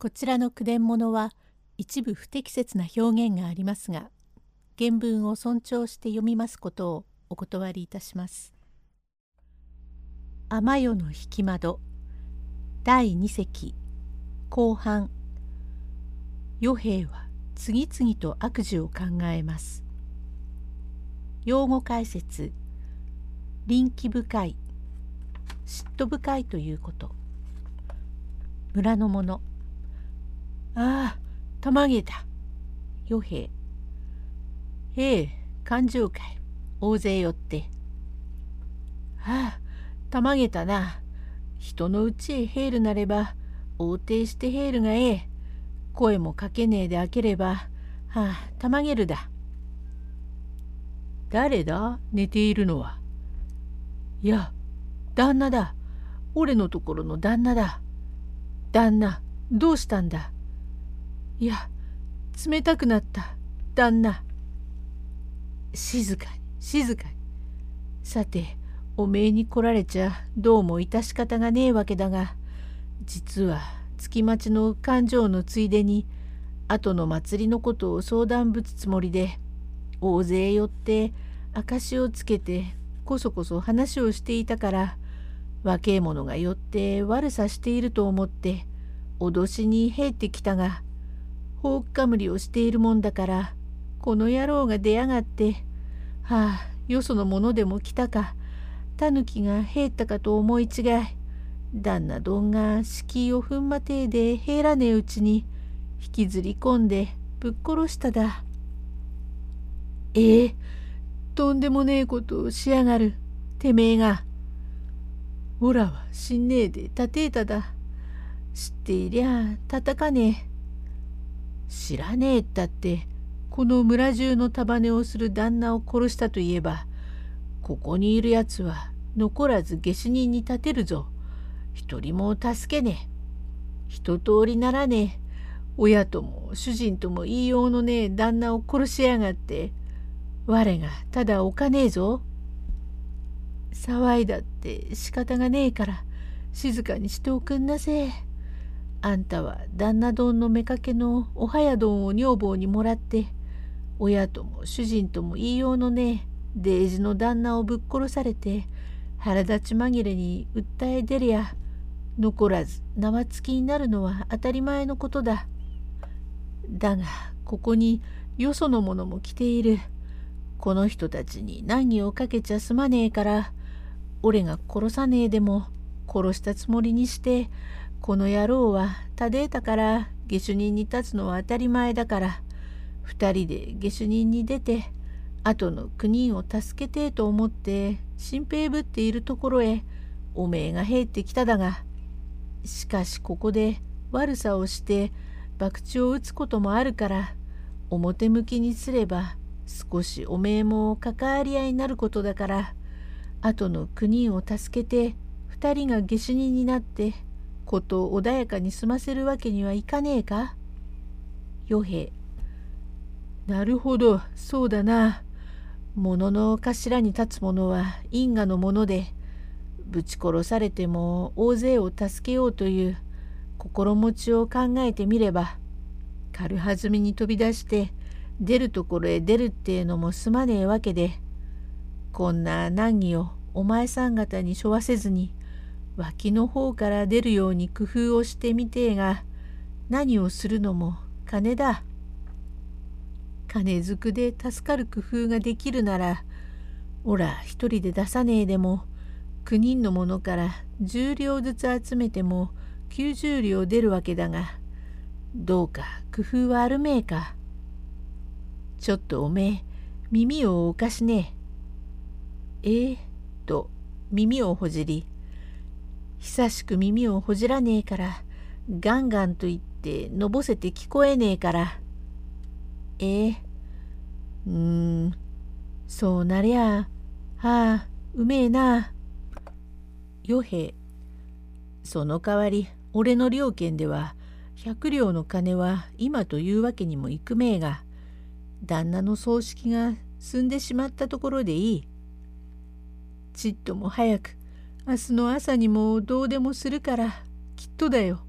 こちらの句伝物は一部不適切な表現がありますが原文を尊重して読みますことをお断りいたします。天夜の引き窓第2席後半与兵は次々と悪事を考えます。用語解説臨機深い嫉妬深いということ村の者ああ、たまげた。与兵。ええ、勘定会。大勢寄って。ああ、たまげたな。人のうちへ入るなれば、横定して入るがええ。声もかけねえで開ければ、はあ、たまげるだ。誰だ？寝ているのは。いや、旦那だ。俺のところの旦那だ。旦那、どうしたんだ？いや冷たくなった。旦那。静かに静かに。さておめえに来られちゃどうも致し方がねえわけだが。実は月待ちの勘定のついでに後の祭りのことを相談ぶつつもりで大勢寄って証をつけてこそこそ話をしていたから若え者が寄って悪さしていると思って脅しに入ってきたがほっかむりをしているもんだからこの野郎が出やがってはあよその者でも来たかタヌキが入ったかと思い違い旦那どんが敷居を踏んまてえで入らねえうちに引きずり込んでぶっ殺しただ。ええとんでもねえことをしやがるてめえが。おらは死んねえで立てえただ。知っていりゃ叩かねえ。知らねえったってこの村中の束ねをする旦那を殺したといえばここにいるやつは残らず下手人に立てるぞ。一人も助けねえ。一通りならねえ。親とも主人とも言いようのねえ。旦那を殺しやがって。我がただおかねえぞ。騒いだって仕方がねえから静かにしておくんなせえ。あんたは旦那丼の妾のおはや丼を女房にもらって親とも主人とも言いようのねえデージの旦那をぶっ殺されて腹立ち紛れに訴え出りゃ残らず縄付きになるのは当たり前のことだ。だがここによその者も来ている。この人たちに難儀をかけちゃすまねえから俺が殺さねえでも殺したつもりにしてこの野郎はたでえたから下手人に立つのは当たり前だから2人で下手人に出て後の9人を助けてえと思って新兵ぶっているところへおめえが入ってきただがしかしここで悪さをして博打を打つこともあるから表向きにすれば少しおめえも関わり合いになることだから後の9人を助けて2人が下手人になってことを穏やかに済ませるわけにはいかねえか？与兵なるほど。そうだな。物の頭に立つ者は因果のものでぶち殺されても大勢を助けようという心持ちを考えてみれば軽はずみに飛び出して出るところへ出るっていうのもすまねえわけでこんな難儀をお前さん方に背負わせずに脇の方から出るように工夫をしてみてえが何をするのも金だ。金づくで助かる工夫ができるならおら一人で出さねえでも9人のものから10両ずつ集めても90両出るわけだがどうか工夫はあるめえか。ちょっとおめえ耳をおかしねえ。ええと耳をほじり久しく耳をほじらねえからガンガンと言ってのぼせて聞こえねえから。ええ。うーん。そうなりゃはあうめえな。与兵その代わり俺の両家では百両の金は今というわけにもいくめえが旦那の葬式が済んでしまったところでいい。ちっとも早く明日の朝にもどうでもするからきっとだよ。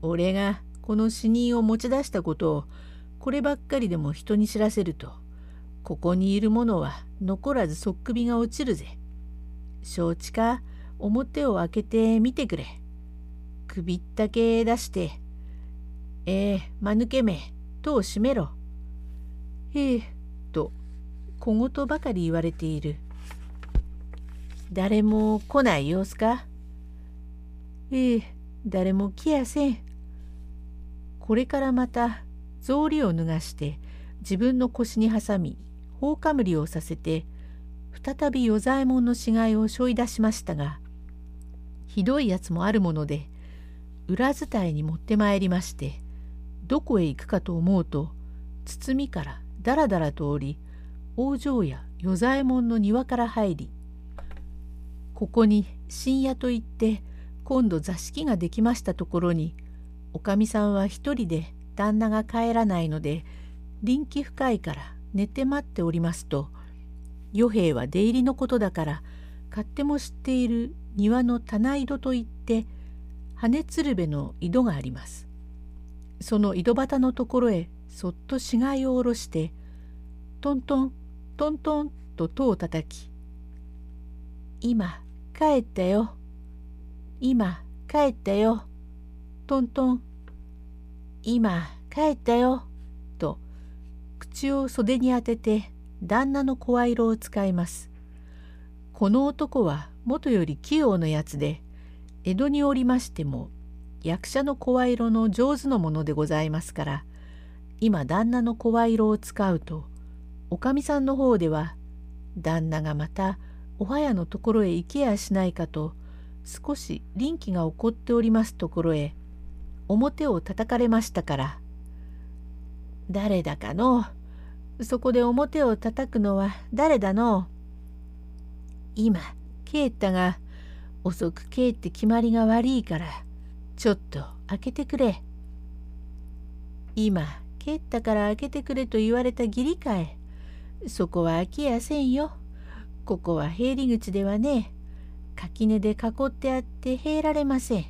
俺がこの死人を持ち出したことをこればっかりでも人に知らせるとここにいる者は残らずそっくびが落ちるぜ。承知か？表を開けてみてくれ。首ったけ出して、ええー、間抜けめ、戸を閉めろ。へえ、と小言ばかり言われている。誰も来ない様子か？ええ、誰も来やせん。これからまた草履を脱がして自分の腰に挟み放かむりをさせて再び与左衛門の死骸を背負い出しましたがひどいやつもあるもので裏伝いに持ってまいりましてどこへ行くかと思うと包みからだらだらとおり王城や与左衛門の庭から入りここに深夜といって今度座敷ができましたところにおかみさんは一人で旦那が帰らないので臨機深いから寝て待っておりますと与兵衛は出入りのことだから勝手も知っている庭の棚井戸といって羽鶴瓶の井戸があります。その井戸端のところへそっと死骸を下ろしてトントントントンと戸をたたき「今帰ったよ。今帰ったよ。トントン。今帰ったよ」と口を袖に当てて旦那の声色を使います。この男は元より器用のやつで江戸におりましても役者の声色の上手のものでございますから今旦那の声色を使うとおかみさんの方では旦那がまたお早のところへ行けやしないかと少し臨機が起こっておりますところへ表を叩かれましたから「誰だかのそこで表を叩くのは誰だの今帰ったが遅く帰って決まりが悪いからちょっと開けてくれ。今帰ったから開けてくれと言われた義理かえ。そこは開きやせんよ。ここは入り口ではね垣根で囲ってあって入られません。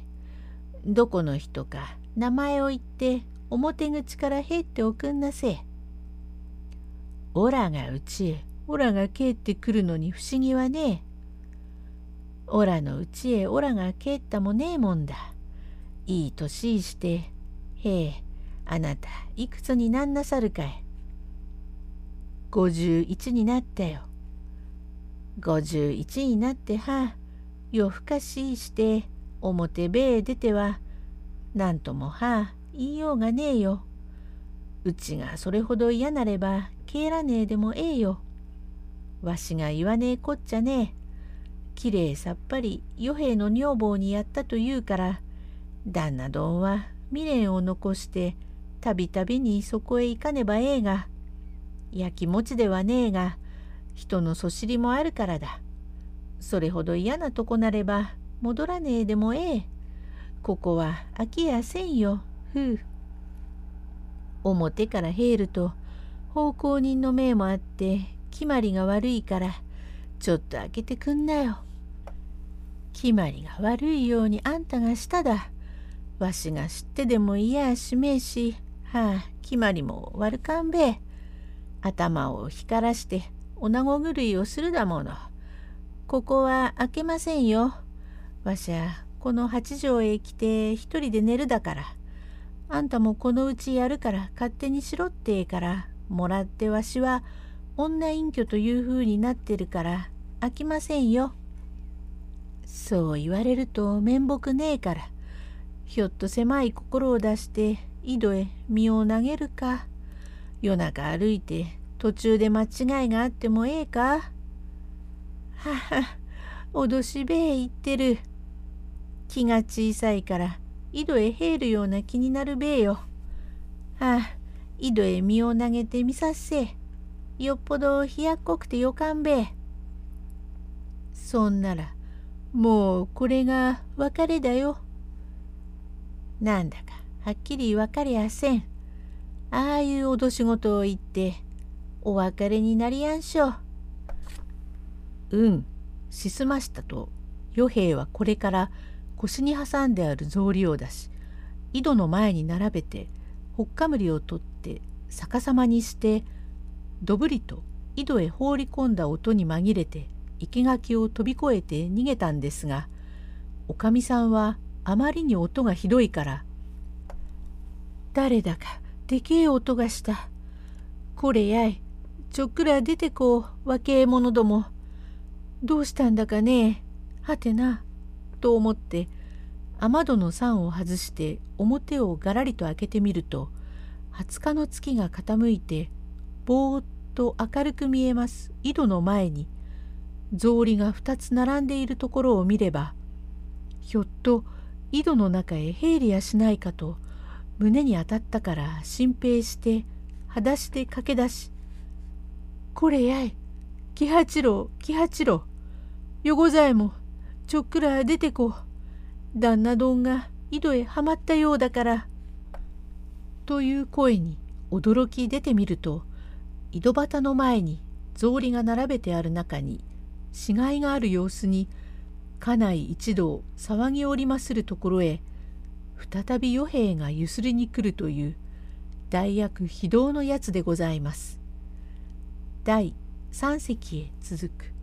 どこの人か名前を言って表口から入っておくんなせえ。オラがうちへ、オラが帰ってくるのに不思議はねえ。オラのうちへオラが帰ったもねえもんだ。いい年して、へえ、あなたいくつになんなさるかい。51になったよ。51になっては、夜更かしして、表べえ出ては、なんともは言いようがねえよ。うちがそれほど嫌なれば帰らねえでもええよ。わしが言わねえこっちゃねえ。きれいさっぱり与兵の女房にやったというから旦那どんは未練を残してたびたびにそこへ行かねばええがやきもちではねえが人のそしりもあるからだ。それほど嫌なとこなれば戻らねえでもええ。ここは飽きやせんよ。ふう。表から入ると奉公人の命もあって決まりが悪いからちょっと開けてくんなよ。決まりが悪いようにあんたがしただ。わしが知ってでも嫌やしめえし、はあ、決まりも悪かんべえ。頭を光らしておなご狂いをするだもの。ここは開けませんよ。わしゃ、この八畳へ来て一人で寝るだから。あんたもこのうちやるから勝手にしろってえから、もらってわしは女隠居というふうになってるから開きませんよ。そう言われると面目ねえからひょっと狭い心を出して井戸へ身を投げるか夜中歩いて途中で間違いがあってもええか？は は脅しべえ言ってる。気が小さいから井戸へ入るような気になるべえよ。はあ井戸へ身を投げてみさっせ。よっぽど冷やっこくてよかんべえ。そんならもうこれが別れだよ。なんだかはっきり分かりやせん。ああいう脅し事を言ってお別れになりやんしょ。うん、しすましたと与兵衛はこれから腰に挟んである草履を出し井戸の前に並べてほっかむりを取って逆さまにしてどぶりと井戸へ放り込んだ音に紛れて生垣を飛び越えて逃げたんですがおかみさんはあまりに音がひどいから「誰だかでけえ音がした。これやいちょっくら出てこう若え者ども。どうしたんだかねはてな」と思って雨戸の桟を外して表をがらりと開けてみると20日の月が傾いてぼーっと明るく見えます井戸の前に草履が2つ並んでいるところを見ればひょっと井戸の中へ入りやしないかと胸に当たったから心配して裸足で駆け出し「これやい喜八郎喜八郎よございもちょっくら出てこ旦那どんが井戸へはまったようだから」という声に驚き出てみると井戸端の前に草履が並べてある中に死骸がある様子に家内一同騒ぎおりまするところへ再び与兵衛がゆすりに来るという大役非道のやつでございます。第三席へ続く。